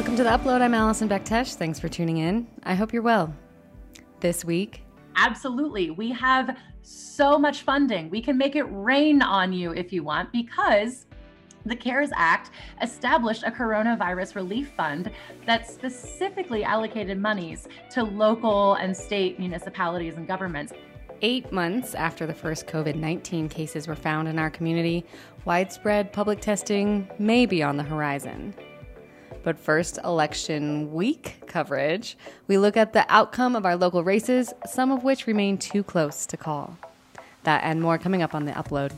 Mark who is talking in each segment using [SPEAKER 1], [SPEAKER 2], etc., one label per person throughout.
[SPEAKER 1] Welcome to the upload. I'm Allison Bektesh. Thanks for tuning in. I hope you're well. This week,
[SPEAKER 2] Absolutely. We have so much funding. We can make it rain on you if you want because the CARES Act established a coronavirus relief fund that specifically allocated monies to local and state municipalities and governments.
[SPEAKER 1] eight months after the first COVID 19 cases were found in our community, widespread public testing may be on the horizon. But first, election week coverage. We look at the outcome of our local races, some of which remain too close to call. That and more coming up on the upload.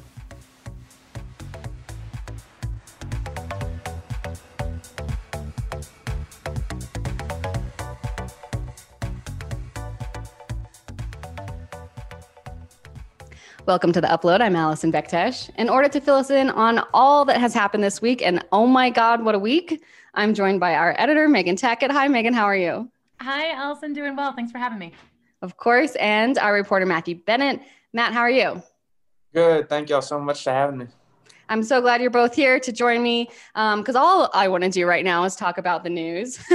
[SPEAKER 1] Welcome to the upload. I'm Allison Bektesh. In order to fill us in on all that has happened this week, and oh my God, what a week, I'm joined by our editor, Megan Tackett. Hi, Megan. How are you?
[SPEAKER 2] Hi, Allison. Doing well. Thanks for having me.
[SPEAKER 1] Of course. And our reporter, Matthew Bennett. Matt, how are you?
[SPEAKER 3] Good. Thank y'all so much for having me.
[SPEAKER 1] I'm so glad you're both here to join me because all I want to do right now is talk about the news.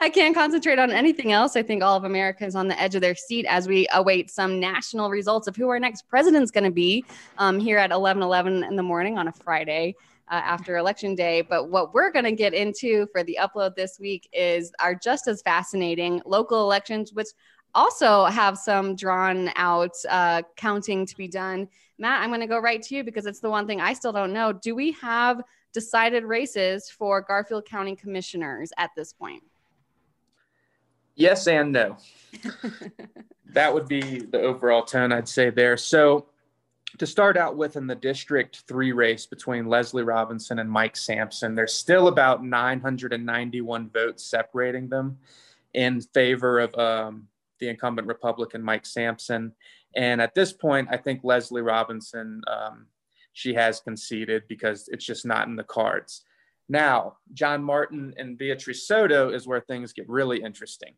[SPEAKER 1] I can't concentrate on anything else. I think all of America is on the edge of their seat as we await some national results of who our next president's going to be um, here at 11 11 in the morning on a Friday. Uh, after election day. But what we're going to get into for the upload this week is our just as fascinating local elections, which also have some drawn out uh, counting to be done. Matt, I'm going to go right to you because it's the one thing I still don't know. Do we have decided races for Garfield County commissioners at this point?
[SPEAKER 3] Yes and no. that would be the overall tone I'd say there. So, to start out with in the District 3 race between Leslie Robinson and Mike Samson, there's still about 991 votes separating them in favor of um, the incumbent Republican Mike Samson. And at this point, I think Leslie Robinson, um, she has conceded because it's just not in the cards. Now, John Martin and Beatrice Soto is where things get really interesting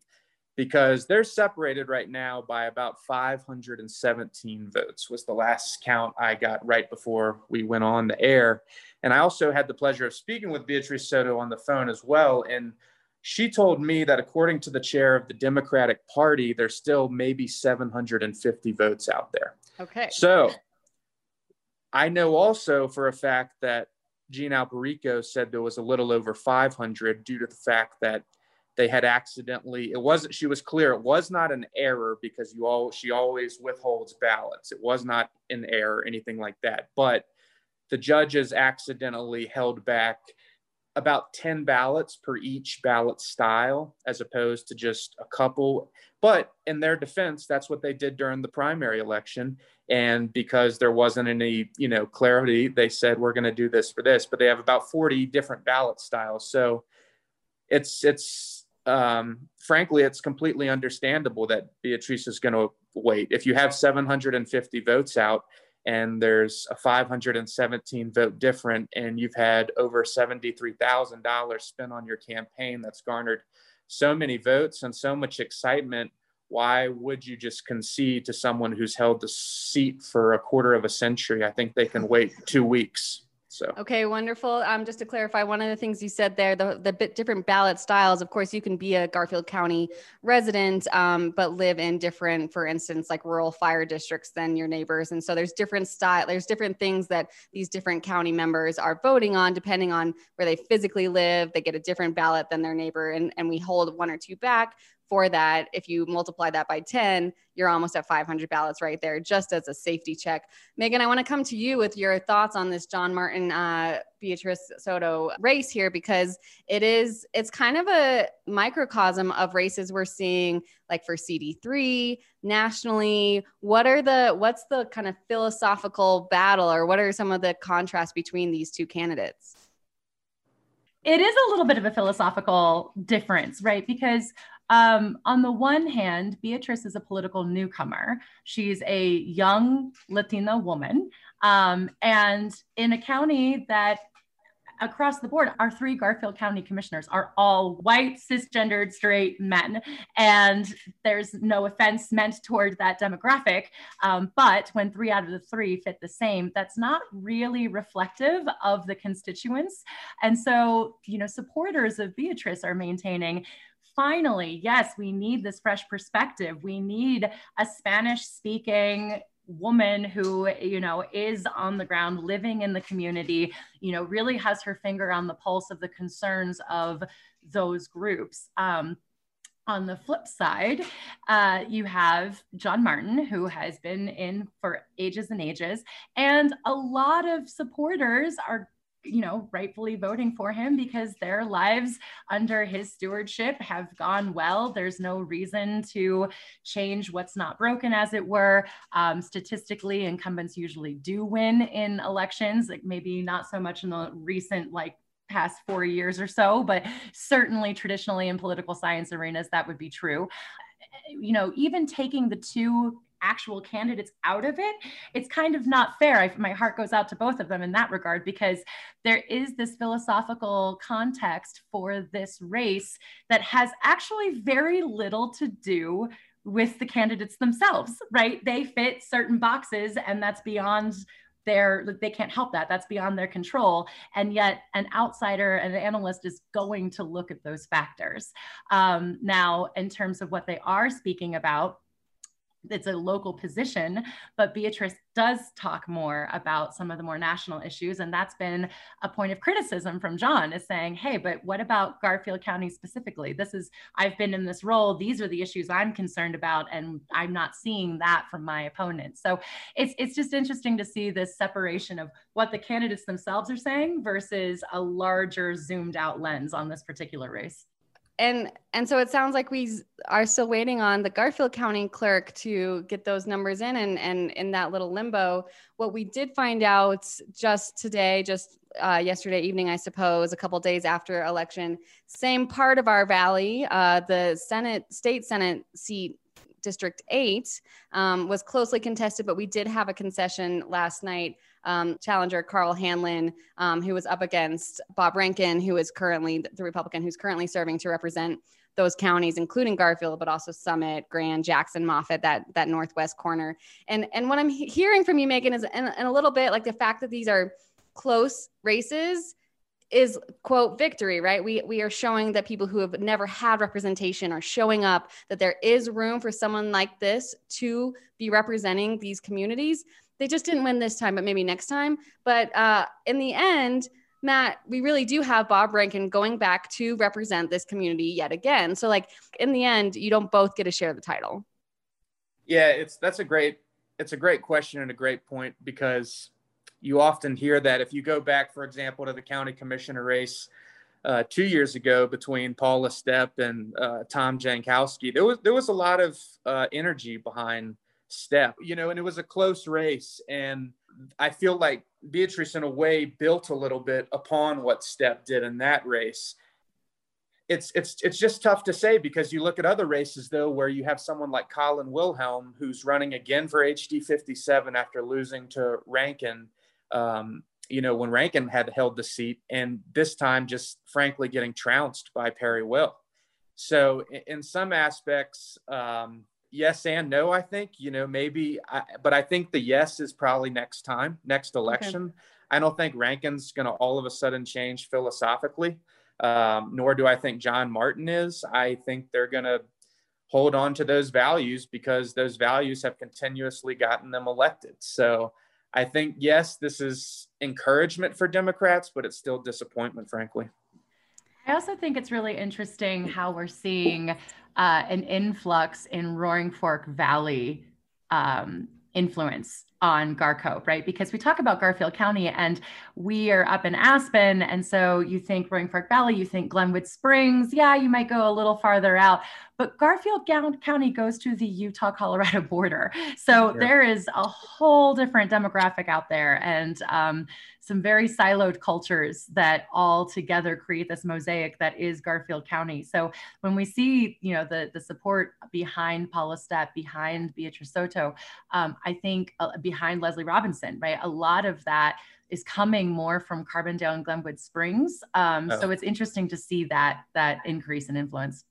[SPEAKER 3] because they're separated right now by about 517 votes was the last count i got right before we went on the air. And i also had the pleasure of speaking with beatrice soto on the phone as well. And she told me that according to the chair of the democratic party there's still maybe 750 votes out there.
[SPEAKER 1] Okay.
[SPEAKER 3] so i know also for a fact that Jean Alberico said there was a little over 500 due to the fact that they had accidentally it wasn't she was clear it was not an error because you all she always withholds ballots. It was not an error anything like that. But the judges accidentally held back about 10 ballots per each ballot style as opposed to just a couple. But in their defense that's what they did during the primary election. And because there wasn't any you know clarity they said we're going to do this for this but they have about 40 different ballot styles. So it's it's um, frankly, it's completely understandable that Beatrice is going to wait. If you have 750 votes out and there's a 517 vote different, and you've had over $73,000 spent on your campaign that's garnered so many votes and so much excitement, why would you just concede to someone who's held the seat for a quarter of a century? I think they can wait two weeks. So
[SPEAKER 1] Okay, wonderful. Um, just to clarify, one of the things you said there, the, the bit different ballot styles. Of course, you can be a Garfield County resident, um, but live in different, for instance, like rural fire districts than your neighbors. And so there's different style, there's different things that these different county members are voting on, depending on where they physically live. They get a different ballot than their neighbor, and, and we hold one or two back for that. If you multiply that by 10, you're almost at 500 ballots right there, just as a safety check. Megan, I want to come to you with your thoughts on this John Martin, uh, Beatrice Soto race here, because it is, it's kind of a microcosm of races we're seeing like for CD3 nationally. What are the, what's the kind of philosophical battle or what are some of the contrasts between these two candidates?
[SPEAKER 2] It is a little bit of a philosophical difference, right? Because um, on the one hand, Beatrice is a political newcomer. She's a young Latina woman. Um, and in a county that across the board, our three Garfield County commissioners are all white, cisgendered, straight men. And there's no offense meant toward that demographic. Um, but when three out of the three fit the same, that's not really reflective of the constituents. And so, you know, supporters of Beatrice are maintaining finally, yes, we need this fresh perspective. We need a Spanish speaking woman who you know is on the ground living in the community you know really has her finger on the pulse of the concerns of those groups um, on the flip side, uh, you have John Martin, who has been in for ages and ages, and a lot of supporters are you know, rightfully voting for him because their lives under his stewardship have gone well. There's no reason to change what's not broken, as it were. Um, statistically, incumbents usually do win in elections, like maybe not so much in the recent, like, past four years or so, but certainly traditionally in political science arenas, that would be true you know, even taking the two actual candidates out of it, it's kind of not fair. I, my heart goes out to both of them in that regard because there is this philosophical context for this race that has actually very little to do with the candidates themselves, right? They fit certain boxes and that's beyond their they can't help that that's beyond their control and yet an outsider an analyst is going to look at those factors um, now in terms of what they are speaking about it's a local position, but Beatrice does talk more about some of the more national issues. And that's been a point of criticism from John is saying, hey, but what about Garfield County specifically? This is, I've been in this role. These are the issues I'm concerned about. And I'm not seeing that from my opponent. So it's, it's just interesting to see this separation of what the candidates themselves are saying versus a larger zoomed out lens on this particular race
[SPEAKER 1] and and so it sounds like we are still waiting on the Garfield County clerk to get those numbers in and and in that little limbo. What we did find out just today, just uh, yesterday evening, I suppose, a couple days after election, same part of our valley, uh, the Senate state Senate seat District 8 um, was closely contested, but we did have a concession last night. Um, challenger Karl Hanlon, um, who was up against Bob Rankin, who is currently the Republican who's currently serving to represent those counties, including Garfield, but also Summit, Grand, Jackson, Moffat, that that northwest corner. And and what I'm hearing from you, Megan, is and, a little bit like the fact that these are close races is quote victory right? We we are showing that people who have never had representation are showing up that there is room for someone like this to be representing these communities. They just didn't win this time but maybe next time. But uh, in the end matt we really do have bob rankin going back to represent this community yet again. So like in the end you don't both get to share the title.
[SPEAKER 3] Yeah it's that's a great it's a great question and a great point because you often hear that if you go back, for example, to the county commissioner race uh, two years ago between Paula Stepp and uh, Tom Jankovsky, there was there was a lot of uh, energy behind Stepp, you know, and it was a close race. And I feel like Beatrice, in a way, built a little bit upon what Stepp did in that race. It's it's it's just tough to say because you look at other races though where you have someone like Colin Wilhelm who's running again for HD 57 after losing to Rankin um, you know, when Rankin had held the seat, and this time just frankly getting trounced by Perry Will. So, in, some aspects, um, yes and no, I think, you know, maybe, I, but I think the yes is probably next time, next election. Okay. I don't think Rankin's going to all of a sudden change philosophically, um, nor do I think John Martin is. I think they're going to hold on to those values because those values have continuously gotten them elected. So, I think, yes, this is encouragement for Democrats, but it's still disappointment, frankly.
[SPEAKER 2] I also think it's really interesting how we're seeing uh, an influx in Roaring Fork Valley um, influence on Garcope, right? Because we talk about Garfield County and we are up in Aspen. And so you think Roaring Fork Valley, you think Glenwood Springs. Yeah, you might go a little farther out, but Garfield County goes to the Utah Colorado border. So sure. there is a whole different demographic out there. And um, some very siloed cultures that all together create this mosaic that is Garfield County. So when we see, you know, the the support behind Paula Stepp, behind Beatrice Soto, um, I think a, behind Leslie Robinson, right? A lot of that is coming more from Carbondale and Glenwood Springs. Um, oh. So it's interesting to see that that increase in influence.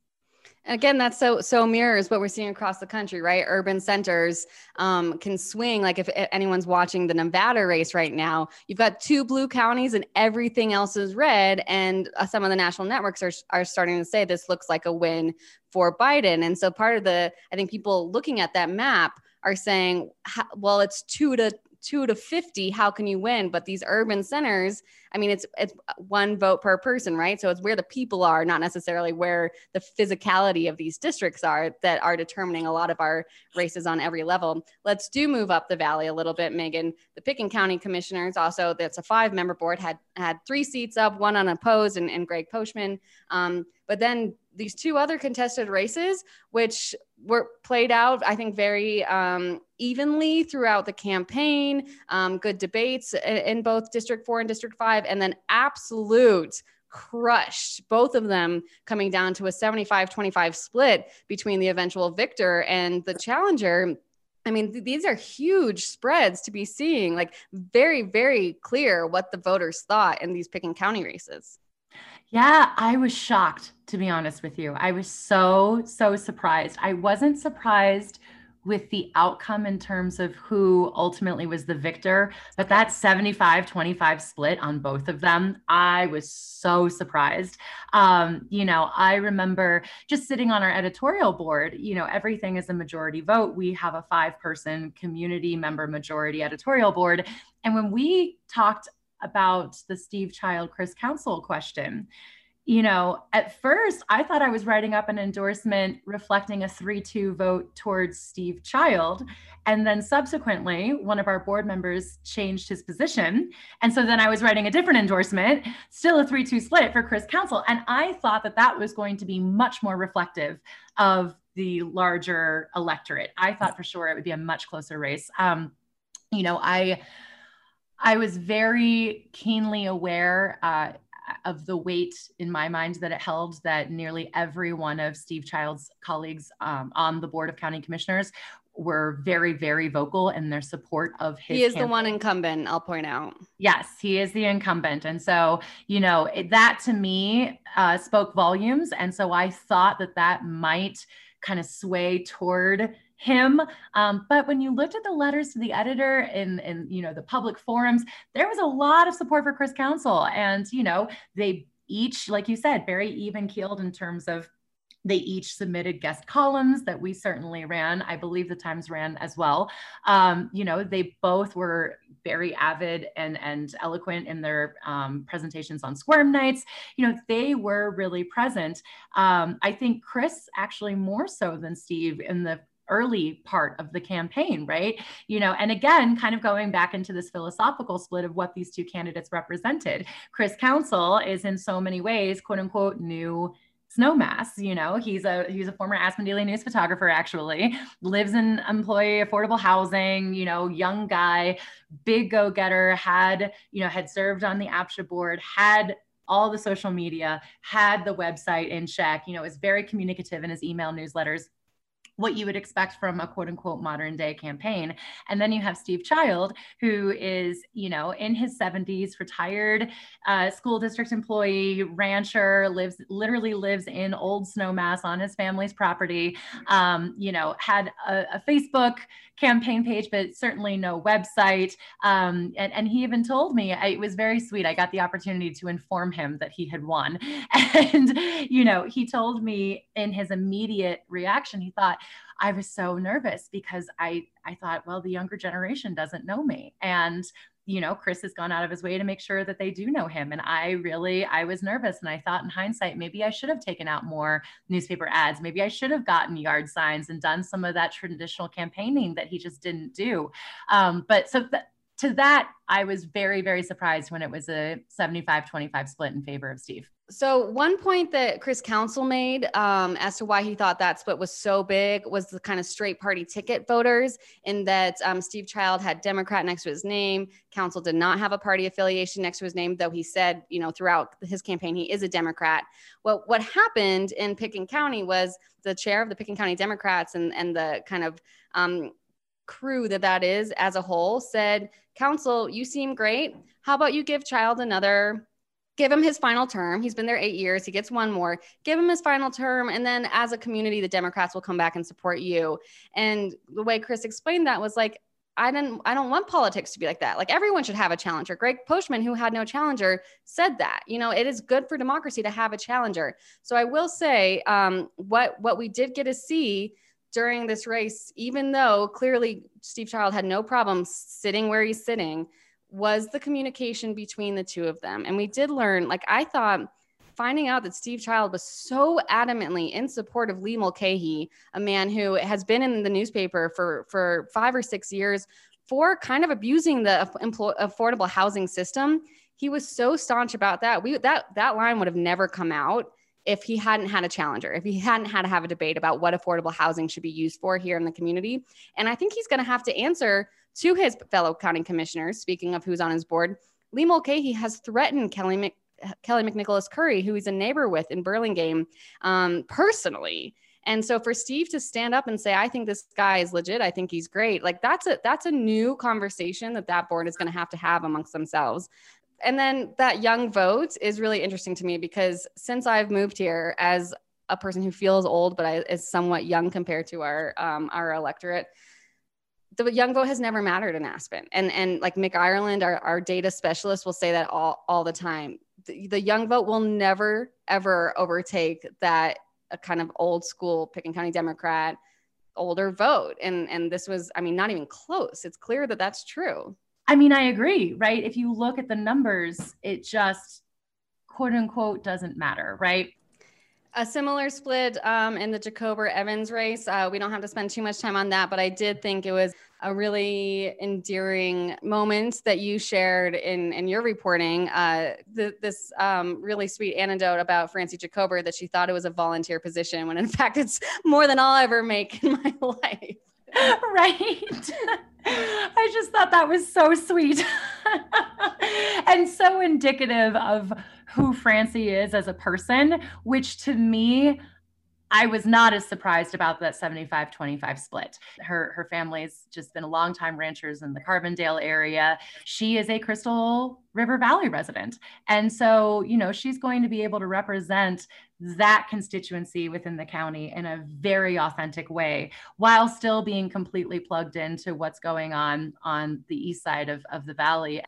[SPEAKER 1] Again, that's so so mirrors what we're seeing across the country, right? Urban centers um, can swing. Like if anyone's watching the Nevada race right now, you've got two blue counties and everything else is red. And uh, some of the national networks are are starting to say this looks like a win for Biden. And so part of the, I think people looking at that map are saying, well, it's two to two to 50 how can you win? But these urban centers i mean it's it's one vote per person right? So it's where the people are not necessarily where the physicality of these districts are that are determining a lot of our races on every level. Let's do move up the valley a little bit megan. The Pitkin county commissioners also that's a five member board had had three seats up one unopposed and, and greg poschman um, but then these two other contested races, which were played out, I think, very um, evenly throughout the campaign. Um, good debates in, both District 4 and District 5, and then absolute crushed, both of them coming down to a 75 25 split between the eventual victor and the challenger. I mean, th- these are huge spreads to be seeing, like very, very clear what the voters thought in these Pitkin County races.
[SPEAKER 2] Yeah, I was shocked, to be honest with you. I was so, so surprised. I wasn't surprised with the outcome in terms of who ultimately was the victor, but that 75 25 split on both of them, I was so surprised. Um, you know, I remember just sitting on our editorial board, you know, everything is a majority vote. We have a five person community member majority editorial board. And when we talked about the Steve Child Chris Council question. You know, at first I thought I was writing up an endorsement reflecting a 3 2 vote towards Steve Child. And then subsequently, one of our board members changed his position. And so then I was writing a different endorsement, still a 3 2 split for Chris Council. And I thought that that was going to be much more reflective of the larger electorate. I thought for sure it would be a much closer race. Um, you know, I I was very keenly aware uh, of the weight in my mind that it held that nearly every one of Steve Child's colleagues um, on the Board of County Commissioners were very, very vocal in their support of his.
[SPEAKER 1] He is campaign. the one incumbent, I'll point out.
[SPEAKER 2] Yes, he is the incumbent. And so, you know, it, that to me uh, spoke volumes. And so I thought that that might kind of sway toward him. Um, but when you looked at the letters to the editor and and you know the public forums, there was a lot of support for Chris Council, and you know they each, like you said, very even keeled in terms of they each submitted guest columns that we certainly ran. I believe the Times ran as well. Um, you know, they both were very avid and, and eloquent in their um, presentations on Squirm nights. You know, they were really present. Um, I think Chris actually more so than Steve in the early part of the campaign, right? You know, and again, kind of going back into this philosophical split of what these two candidates represented. Chris Council is in so many ways, quote unquote, new snowmass you know he's a he's a former aspen daily news photographer actually lives in employee affordable housing you know young guy big go-getter had you know had served on the APCHA board had all the social media had the website in check you know is very communicative in his email newsletters what you would expect from a quote unquote modern day campaign. And then you have Steve Child, who is, you know, in his 70s, retired uh, school district employee, rancher, lives literally lives in Old Snowmass on his family's property. Um, you know, had a, a, Facebook campaign page, but certainly no website. Um, and, and he even told me it was very sweet. I got the opportunity to inform him that he had won. And, you know, he told me in his immediate reaction, he thought, I was so nervous because I I thought, well, the younger generation doesn't know me. And you know, Chris has gone out of his way to make sure that they do know him. And I really, I was nervous. And I thought in hindsight, maybe I should have taken out more newspaper ads. Maybe I should have gotten yard signs and done some of that traditional campaigning that he just didn't do. Um, but so to that, I was very, very surprised when it was a 75 25 split in favor of Steve.
[SPEAKER 1] So, one point that Chris Council made um, as to why he thought that split was so big was the kind of straight party ticket voters, in that um, Steve Child had Democrat next to his name. Council did not have a party affiliation next to his name, though he said, you know, throughout his campaign, he is a Democrat. Well, what happened in Pitkin County was the chair of the Pitkin County Democrats and, and the kind of um, crew that that is as a whole said, Council, you seem great. How about you give Child another give him his final term. He's been there eight years. He gets one more. Give him his final term. And then as a community, the Democrats will come back and support you. And the way Chris explained that was like, I didn't I don't want politics to be like that. Like everyone should have a challenger. Greg Poschman, who had no challenger, said that. You know, it is good for democracy to have a challenger. So I will say um, what what we did get to see during this race, even though clearly Steve Child had no problem sitting where he's sitting, was the communication between the two of them. And we did learn, like, I thought finding out that Steve Child was so adamantly in support of Lee Mulcahy, a man who has been in the newspaper for, for five or six years for kind of abusing the affordable housing system. He was so staunch about that. We that that line would have never come out if he hadn't had a challenger, if he hadn't had to have a debate about what affordable housing should be used for here in the community. And I think he's going to have to answer to his fellow county commissioners, speaking of who's on his board, Lee Mulcahy has threatened Kelly Mc, Kelly McNicholas Kury, who he's a neighbor with in Burlingame, um, personally. And so for Steve to stand up and say, "I think this guy is legit. I think he's great," like that's a that's a new conversation that that board is going to have to have amongst themselves. And then that young vote is really interesting to me because since I've moved here as a person who feels old but I, is somewhat young compared to our um, our electorate, the young vote has never mattered in Aspen. And and like Mick Ireland, our, our data specialist, will say that all, all the time. The, the young vote will never, ever overtake that a kind of old school Pitkin County Democrat older vote. And and this was, I mean, not even close. It's clear that that's true.
[SPEAKER 2] I mean, I agree, right? If you look at the numbers, it just quote unquote doesn't matter, right?
[SPEAKER 1] A similar split um, in the Jacober Evans race. Uh, we don't have to spend too much time on that, but I did think it was a really endearing moment that you shared in, in your reporting. Uh, the, this um, really sweet anecdote about Francie Jacober that she thought it was a volunteer position when in fact it's more than I'll ever make in my life.
[SPEAKER 2] right. I just thought that was so sweet and so indicative of who Francie is as a person, which to me, I was not as surprised about that 75 25 split. Her, her family's just been a long time ranchers in the Carbondale area. She is a Crystal River Valley resident. And so, you know, she's going to be able to represent that constituency within the county in a very authentic way while still being completely plugged into what's going on on the east side of, of the valley.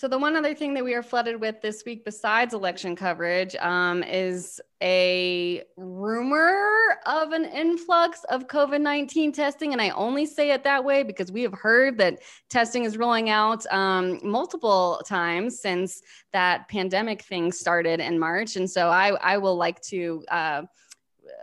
[SPEAKER 1] So the one other thing that we are flooded with this week, besides election coverage, um, is a rumor of an influx of COVID 19 testing. And I only say it that way because we have heard that testing is rolling out um, multiple times since that pandemic thing started in March. And so I, I will like to. Uh,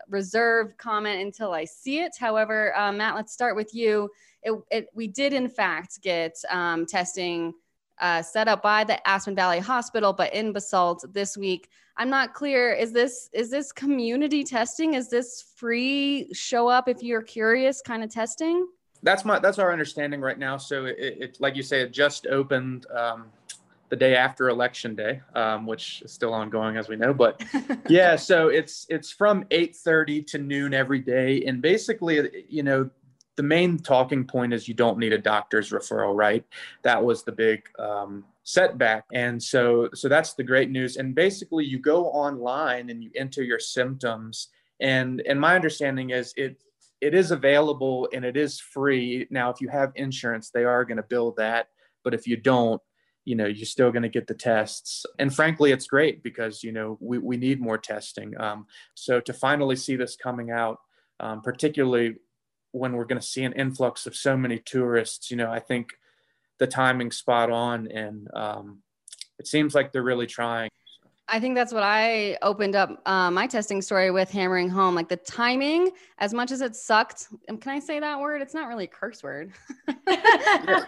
[SPEAKER 1] reserve comment until I see it. However, uh, Matt, let's start with you. It, it, we did, in fact, get um, testing uh, set up by the Aspen Valley Hospital, but in Basalt this week. I'm not clear. Is this is this community testing? Is this free? Show up if you're curious, kind of testing.
[SPEAKER 3] That's my that's our understanding right now. So it, it like you say, it just opened um, the day after election day, um, which is still ongoing as we know. But yeah, so it's it's from 8:30 to noon every day, and basically, you know, the main talking point is you don't need a doctor's referral, right? That was the big um, setback, and so so that's the great news. And basically, you go online and you enter your symptoms, and and my understanding is it it is available and it is free. Now, if you have insurance, they are going to bill that, but if you don't, you know you're still going to get the tests and frankly it's great because you know we, we need more testing um, so to finally see this coming out um, particularly when we're going to see an influx of so many tourists, you know, I think the timing's spot on, and um, it seems like they're really trying.
[SPEAKER 1] I think that's what I opened up uh, my testing story with hammering home. Like the timing, as much as it sucked, can I say that word? It's not really a curse word.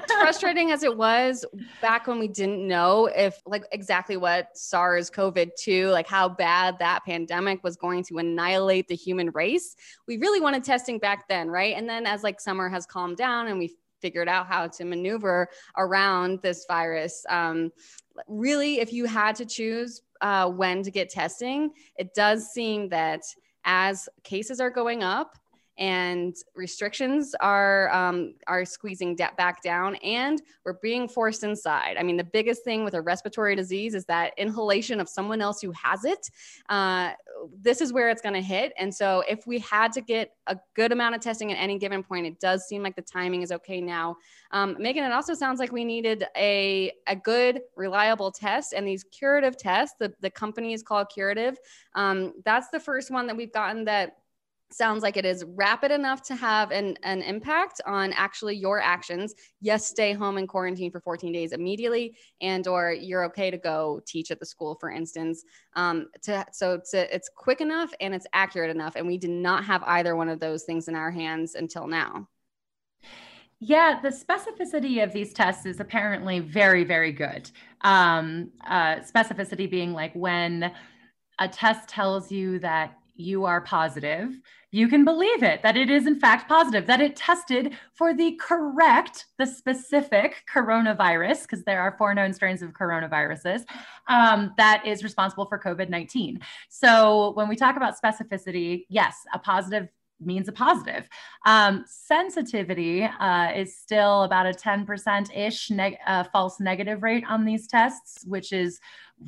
[SPEAKER 1] frustrating as it was back when we didn't know if, like, exactly what SARS CoV 2, like how bad that pandemic was going to annihilate the human race. We really wanted testing back then, right? And then as like summer has calmed down and we figured out how to maneuver around this virus. Um, really, if you had to choose uh, when to get testing, it does seem that as cases are going up and restrictions are um, are squeezing de- back down, and we're being forced inside. I mean, the biggest thing with a respiratory disease is that inhalation of someone else who has it. Uh, this is where it's going to hit, and so if we had to get a good amount of testing at any given point, it does seem like the timing is okay now. Um, Megan, it also sounds like we needed a a good, reliable test, and these curative tests. The the company is called Curative. Um, that's the first one that we've gotten that sounds like it is rapid enough to have an, an impact on actually your actions. Yes stay home and quarantine for 14 days immediately and or you're okay to go teach at the school for instance. Um, to, so to, it's quick enough and it's accurate enough and we did not have either one of those things in our hands until now.
[SPEAKER 2] Yeah, the specificity of these tests is apparently very, very good. Um, uh, specificity being like when a test tells you that you are positive, you can believe it, that it is in fact positive, that it tested for the correct, the specific coronavirus, because there are four known strains of coronaviruses um, that is responsible for COVID 19. So when we talk about specificity, yes, a positive means a positive. Um, sensitivity uh, is still about a 10% ish neg- uh, false negative rate on these tests, which is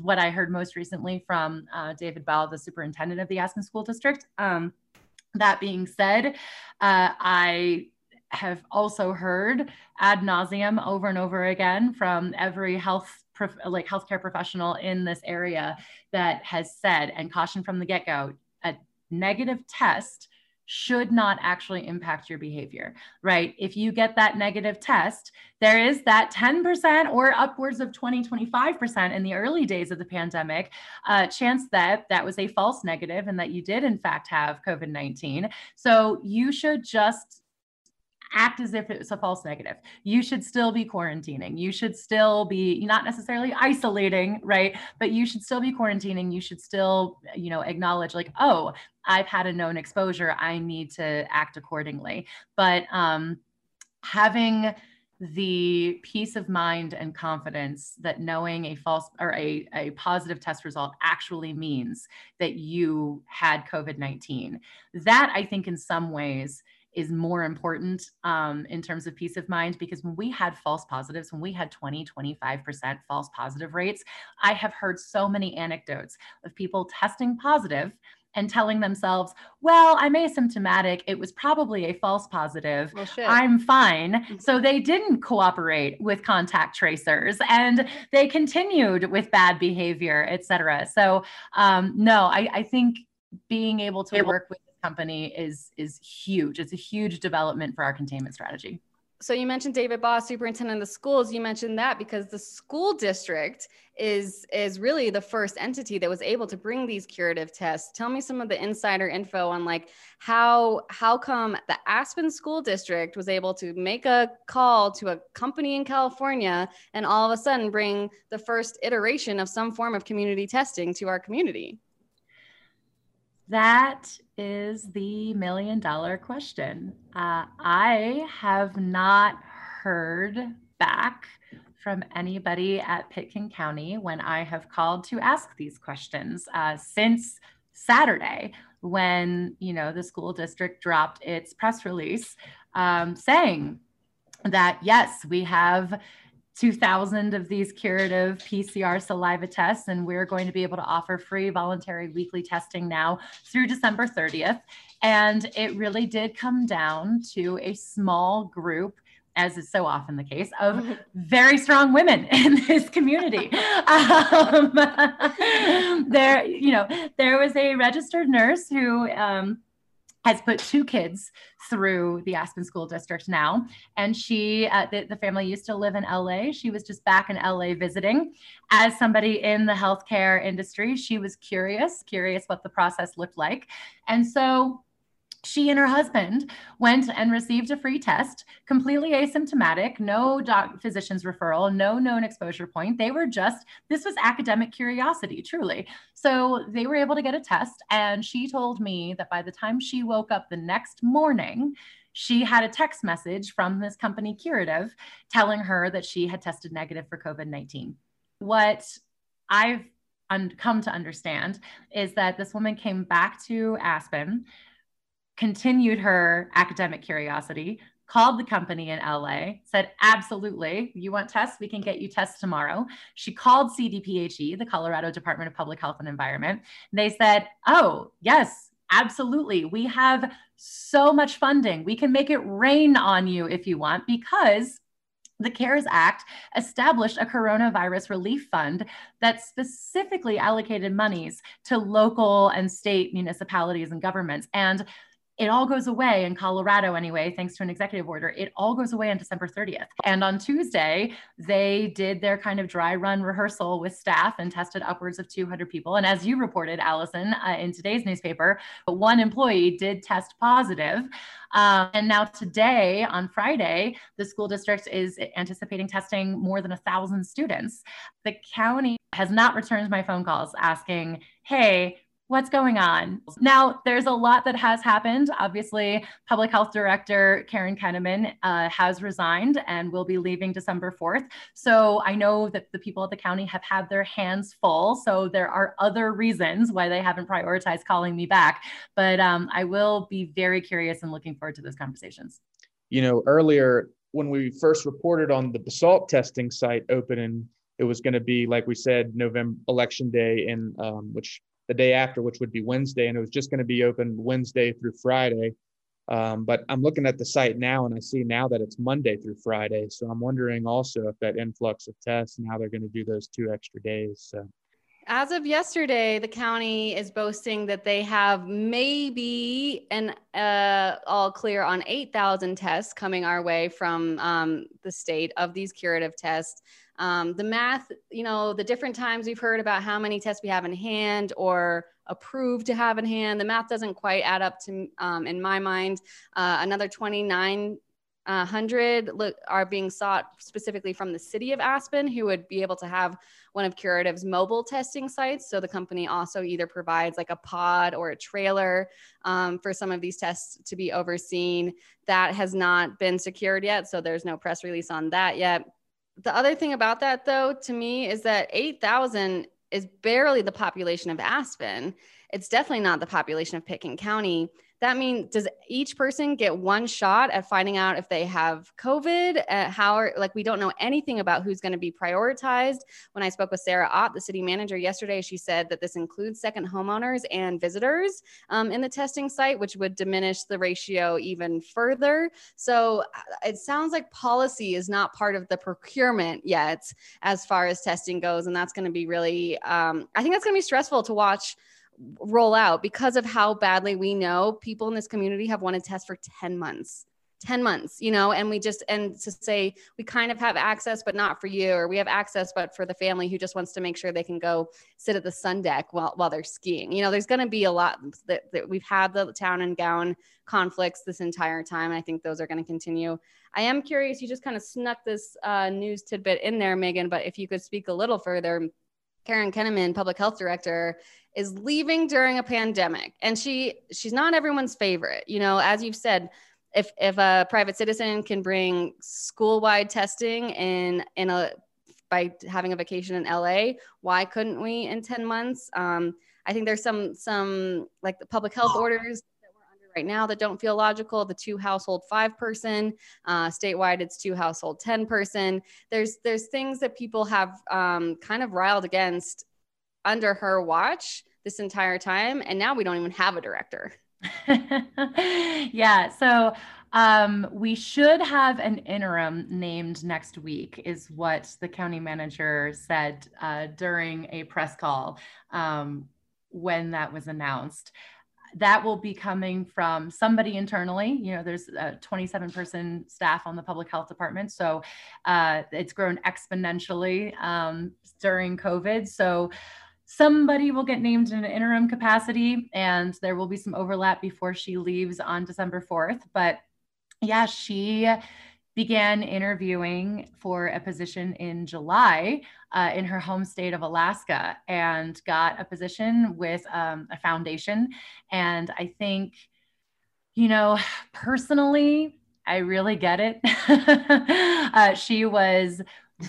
[SPEAKER 2] what I heard most recently from uh, David Baugh, the superintendent of the Aspen School District. Um, that being said, uh, I have also heard ad nauseum over and over again from every health prof- like healthcare professional in this area that has said and cautioned from the get-go a negative test should not actually impact your behavior, right? If you get that negative test, there is that 10% or upwards of 20, 25% in the early days of the pandemic uh, chance that that was a false negative and that you did, in fact, have COVID 19. So you should just act as if it was a false negative. You should still be quarantining. You should still be not necessarily isolating, right? But you should still be quarantining. You should still, you know, acknowledge like, oh, I've had a known exposure. I need to act accordingly. But um, having the peace of mind and confidence that knowing a false or a, a positive test result actually means that you had COVID 19. That I think in some ways is more important um, in terms of peace of mind because when we had false positives, when we had 20, 25% false positive rates, I have heard so many anecdotes of people testing positive and telling themselves, well, I'm asymptomatic. It was probably a false positive. Well, I'm fine. Mm-hmm. So they didn't cooperate with contact tracers and they continued with bad behavior, et cetera. So, um, no, I, I think being able to work with company is is huge. It's a huge development for our containment strategy.
[SPEAKER 1] So you mentioned David Baugh, superintendent of the schools. You mentioned that because the school district is is really the first entity that was able to bring these curative tests. Tell me some of the insider info on like how how come the Aspen School District was able to make a call to a company in California and all of a sudden bring the first iteration of some form of community testing to our community.
[SPEAKER 2] That is the million dollar question. Uh, I have not heard back from anybody at Pitkin County when I have called to ask these questions uh, since Saturday when you know the school district dropped its press release um, saying that yes we have 2,000 of these curative PCR saliva tests, and we're going to be able to offer free voluntary weekly testing now through December 30th. And it really did come down to a small group as is so often the case, of very strong women in this community. um, there, you know, there was a registered nurse who um, has put two kids through the Aspen School District now. And she, uh, the, the, family used to live in LA. She was just back in LA visiting. As somebody in the healthcare industry, she was curious, curious what the process looked like. And so she and her husband went and received a free test, completely asymptomatic, no doc- physician's referral, no known exposure point. They were just, this was academic curiosity, truly. So they were able to get a test. And she told me that by the time she woke up the next morning, she had a text message from this company, Curative, telling her that she had tested negative for COVID 19. What I've un- come to understand is that this woman came back to Aspen continued her academic curiosity, called the company in LA, said, Absolutely, you want tests? We can get you tests tomorrow. She called CDPHE, the Colorado Department of Public Health and Environment. They said, Oh, yes, absolutely. We have so much funding. We can make it rain on you if you want, because the CARES Act established a coronavirus relief fund that specifically allocated monies to local and state municipalities and governments. And it all goes away in Colorado anyway, thanks to an executive order. It all goes away on December 30th. And on Tuesday, they did their kind of dry run rehearsal with staff and tested upwards of 200 people. And as you reported, Allison, uh, in today's newspaper, one employee did test positive. Um, and now today, on Friday, the school district is anticipating testing more than a thousand students. The county has not returned my phone calls asking, hey, what's going on. Now, there's a lot that has happened. Obviously, Public Health Director Karen Koenemann uh, has resigned and will be leaving December 4th. So I know that the people at the county have had their hands full. So there are other reasons why they haven't prioritized calling me back. But um, I will be very curious and looking forward to those conversations.
[SPEAKER 3] You know, earlier when we first reported on the basalt testing site opening, it was going to be, like we said, November election day, in um, which the day after, which would be Wednesday, and it was just going to be open Wednesday through Friday. Um, but I'm looking at the site now, and I see now that it's Monday through Friday. So I'm wondering also if that influx of tests now they're going to do those two extra days. So.
[SPEAKER 1] As of yesterday, the county is boasting that they have maybe an uh, all clear on 8,000 tests coming our way from um, the state of these curative tests. Um, the math, you know, the different times we've heard about how many tests we have in hand or approved to have in hand, the math doesn't quite add up to, um, in my mind. Uh, another 29 100 look, are being sought specifically from the city of Aspen, who would be able to have one of Curative's mobile testing sites. So the company also either provides like a pod or a trailer um, for some of these tests to be overseen. That has not been secured yet, so there's no press release on that yet the other thing about that, though, to me, is that 8,000 is barely the population of Aspen. It's definitely not the population of Pitkin County that mean does each person get one shot at finding out if they have covid? Uh, how are like we don't know anything about who's going to be prioritized. When i spoke with sara ott the city manager yesterday she said that this includes second homeowners and visitors um, in the testing site which would diminish the ratio even further. So uh, it sounds like policy is not part of the procurement yet as far as testing goes and that's going to be really um, i think that's going to be stressful to watch roll out because of how badly we know people in this community have wanted tests for 10 months 10 months you know and we just and to say we kind of have access but not for you or we have access but for the family who just wants to make sure they can go sit at the sun deck while, while they're skiing. You know there's going to be a lot that, that we've had the town and gown conflicts this entire time i think those are going to continue. I am curious you just kind of snuck this uh, news tidbit in there megan but if you could speak a little further Karen Koenemann, public health director, is leaving during a pandemic. And she she's not everyone's favorite you know as you've said if if a private citizen can bring school-wide testing in in a by having a vacation in LA why couldn't we in 10 months? Um, I think there's some some like the public health orders that we're under right now that don't feel logical the two household five person uh, statewide it's two household 10 person. There's there's things that people have um, kind of riled against under her watch this entire time. And now we don't even have a director.
[SPEAKER 2] yeah. So um, we should have an interim named next week, is what the county manager said uh, during a press call um, when that was announced. That will be coming from somebody internally. You know, there's a 27 person staff on the public health department. So uh, it's grown exponentially um, during COVID. So somebody will get named in an interim capacity and there will be some overlap before she leaves on December 4th. But yeah, she began interviewing for a position in July uh, in her home state of Alaska and got a position with um, a foundation. And I think, you know, personally, I really get it. uh, she was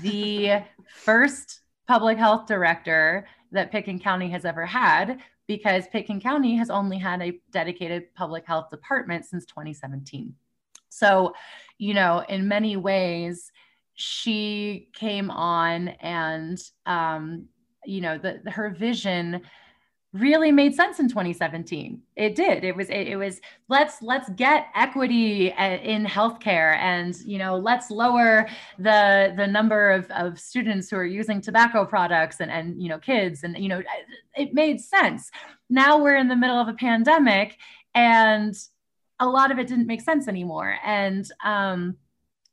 [SPEAKER 2] the first public health director that Pitkin County has ever had because Pitkin County has only had a dedicated public health department since 2017. So, you know, in many ways, she came on and, um, you know, the, the her vision really made sense in 2017 it did. It was it, it, was let's let's get equity uh, in healthcare and you know let's lower the the number of, of students who are using tobacco products and and you know kids and you know it made sense. Now we're in the middle of a pandemic and a lot of it didn't make sense anymore. And um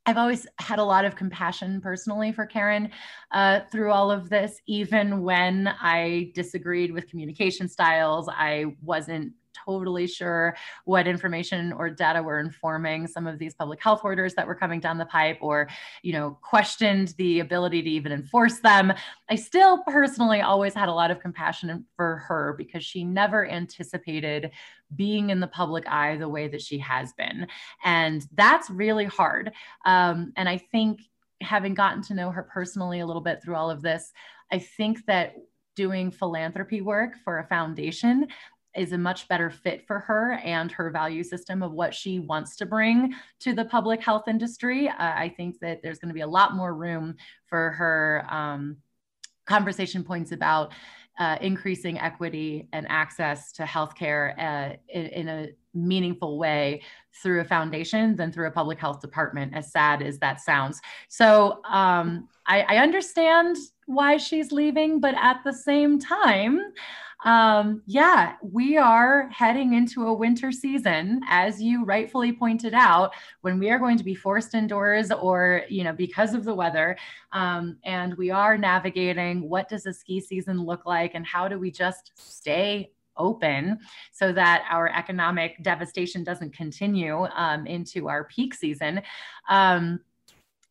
[SPEAKER 2] I've always had a lot of compassion personally for Karen uh, through all of this, even when I disagreed with communication styles. I wasn't totally sure what information or data were informing some of these public health orders that were coming down the pipe or you know questioned the ability to even enforce them. I still personally always had a lot of compassion for her because she never anticipated being in the public eye the way that she has been. And that's really hard. Um, and i think having gotten to know her personally a little bit through all of this i think that doing philanthropy work for a foundation is a much better fit for her and her value system of what she wants to bring to the public health industry. Uh, I think that there's going to be a lot more room for her um, conversation points about uh, increasing equity and access to healthcare uh, in, in, a meaningful way through a foundation than through a public health department, as sad as that sounds. So um, I, I understand why she's leaving, but at the same time, um, yeah, we are heading into a winter season, as you rightfully pointed out, when we are going to be forced indoors or, you know, because of the weather. Um, and we are navigating what does a ski season look like and how do we just stay open so that our economic devastation doesn't continue um, into our peak season. Um,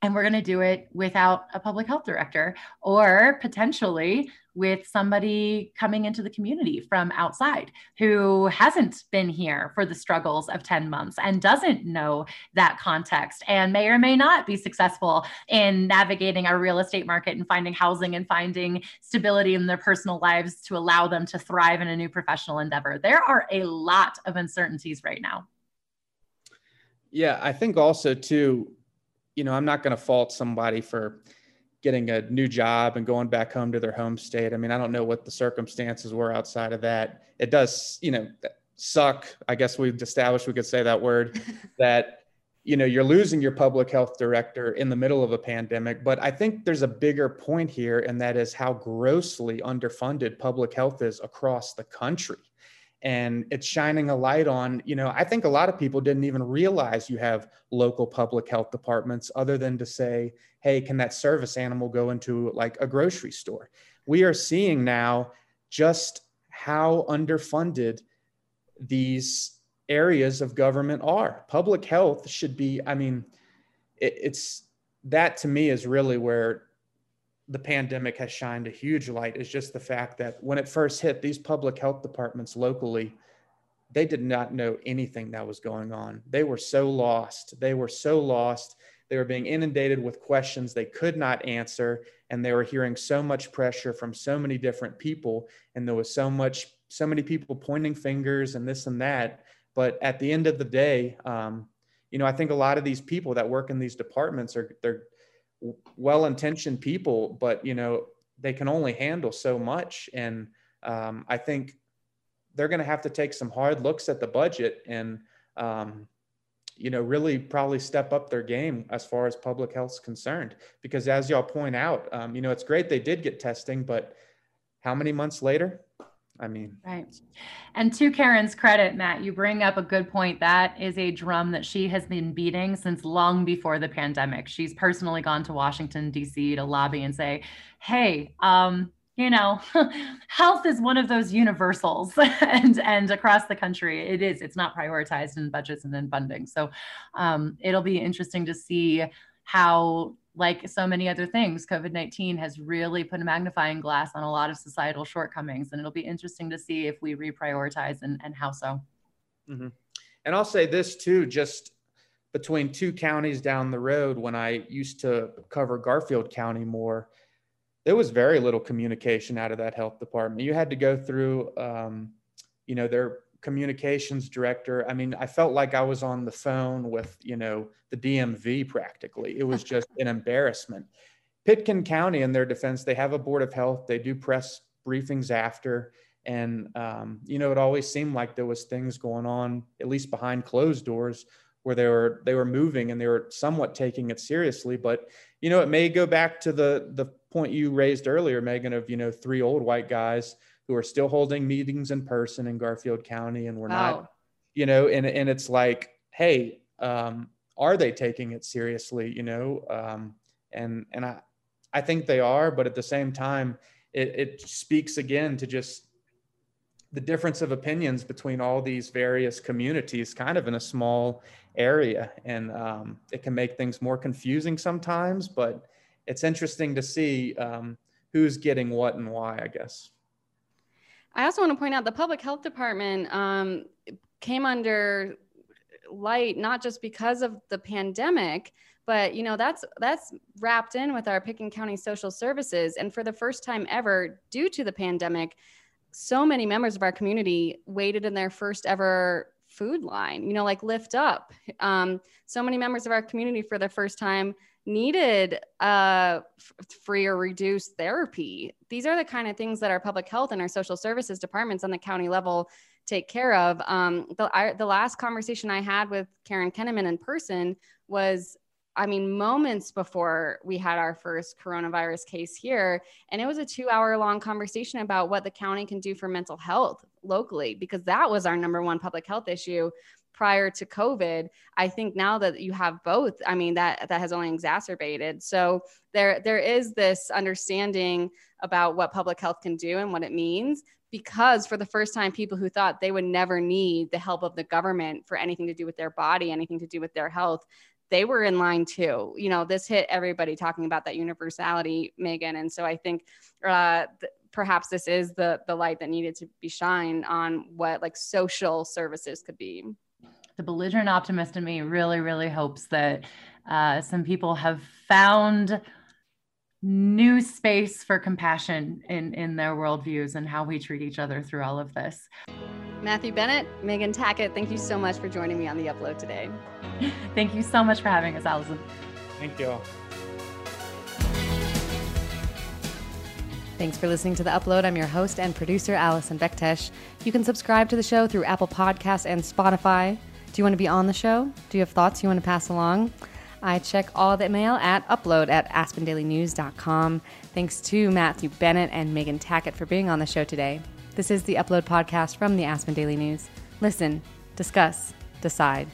[SPEAKER 2] and we're going to do it without a public health director or potentially with somebody coming into the community from outside who hasn't been here for the struggles of 10 months and doesn't know that context and may or may not be successful in navigating our real estate market and finding housing and finding stability in their personal lives to allow them to thrive in a new professional endeavor. There are a lot of uncertainties right now.
[SPEAKER 3] Yeah, I think also too you know, I'm not going to fault somebody for getting a new job and going back home to their home state. I mean, I don't know what the circumstances were outside of that. It does, you know, suck. I guess we've established we could say that word that you know you're losing your public health director in the middle of a pandemic but i think there's a bigger point here and that is how grossly underfunded public health is across the country and it's shining a light on you know i think a lot of people didn't even realize you have local public health departments other than to say hey can that service animal go into like a grocery store? We are seeing now just how underfunded these areas of government are. Public health should be i mean it, it's that to me is really where the pandemic has shined a huge light is just the fact that when it first hit, these public health departments locally, they did not know anything that was going on. They were so lost. They were so lost. They were being inundated with questions they could not answer. And they were hearing so much pressure from so many different people. And there was so much, so many people pointing fingers and this and that. But at the end of the day, um, you know, I think a lot of these people that work in these departments are, they're, well-intentioned people, but you know they can only handle so much, and um, I think they're going to have to take some hard looks at the budget and um, you know really probably step up their game as far as public health is concerned. Because as y'all point out, um, you know it's great they did get testing, but how many months later? I mean,
[SPEAKER 2] right. And to Karen's credit, Matt, you bring up a good point. That is a drum that she has been beating since long before the pandemic. She's personally gone to Washington, D.C. to lobby and say, hey, um, you know, health is one of those universals and and across the country it is. It's not prioritized in budgets and in funding. So um, it'll be interesting to see how like so many other things, COVID 19 has really put a magnifying glass on a lot of societal shortcomings. And it'll be interesting to see if we reprioritize and, and how so.
[SPEAKER 3] Mm-hmm. And I'll say this too just between two counties down the road, when I used to cover Garfield County more, there was very little communication out of that health department. You had to go through um, you know, their communications director. I mean, I felt like I was on the phone with, you know, the DMV practically. It was just an embarrassment. Pitkin County, in their defense, they have a board of health. They do press briefings after. And, um, you know, it always seemed like there was things going on, at least behind closed doors, where they were they were moving and they were somewhat taking it seriously. But, you know, it may go back to the the point you raised earlier, Megan, of, you know, three old white guys who are still holding meetings in person in Garfield County. And we're wow. not, you know, and, and it's like, hey, um, are they taking it seriously? You know, um, and, and I, I think they are, but at the same time, it, it speaks again to just the difference of opinions between all these various communities kind of in a small area and um, it can make things more confusing sometimes but it's interesting to see um, who's getting what and why, I guess.
[SPEAKER 1] I also want to point out the public health department um, came under light not just because of the pandemic, but you know that's that's wrapped in with our Pitkin County Social Services, and for the first time ever, due to the pandemic, so many members of our community waited in their first ever food line. You know, like Lift Up. Um, so many members of our community for the first time needed uh, free or reduced therapy. These are the kind of things that our public health and our social services departments on the county level take care of. Um, the, I, the last conversation I had with Karen Koenemann in person was, I mean, moments before we had our first coronavirus case here. And it was a two hour long conversation about what the county can do for mental health locally, because that was our number one public health issue prior to COVID. I think now that you have both, I mean that that has only exacerbated. So there there is this understanding about what public health can do and what it means because for the first time people who thought they would never need the help of the government for anything to do with their body, anything to do with their health, they were in line too. You know, this hit everybody talking about that universality, Megan. And so I think uh, th- perhaps this is the the light that needed to be shined on what like social services could be
[SPEAKER 2] the belligerent optimist in me really, really hopes that uh, some people have found new space for compassion in, in their worldviews and how we treat each other through all of this.
[SPEAKER 1] Matthew Bennett, Megan Tackett, thank you so much for joining me on the upload today.
[SPEAKER 2] thank you so much for having us, Allison.
[SPEAKER 3] Thank you.
[SPEAKER 1] Thanks for listening to The Upload. I'm your host and producer, Allison Bektesh. You can subscribe to the show through Apple Podcasts and Spotify. Do you want to be on the show? Do you have thoughts you want to pass along? I check all the mail at upload at aspendailynews.com. Thanks to Matthew Bennett and Megan Tackett for being on the show today. This is the Upload podcast from the Aspen Daily News. Listen, discuss, decide.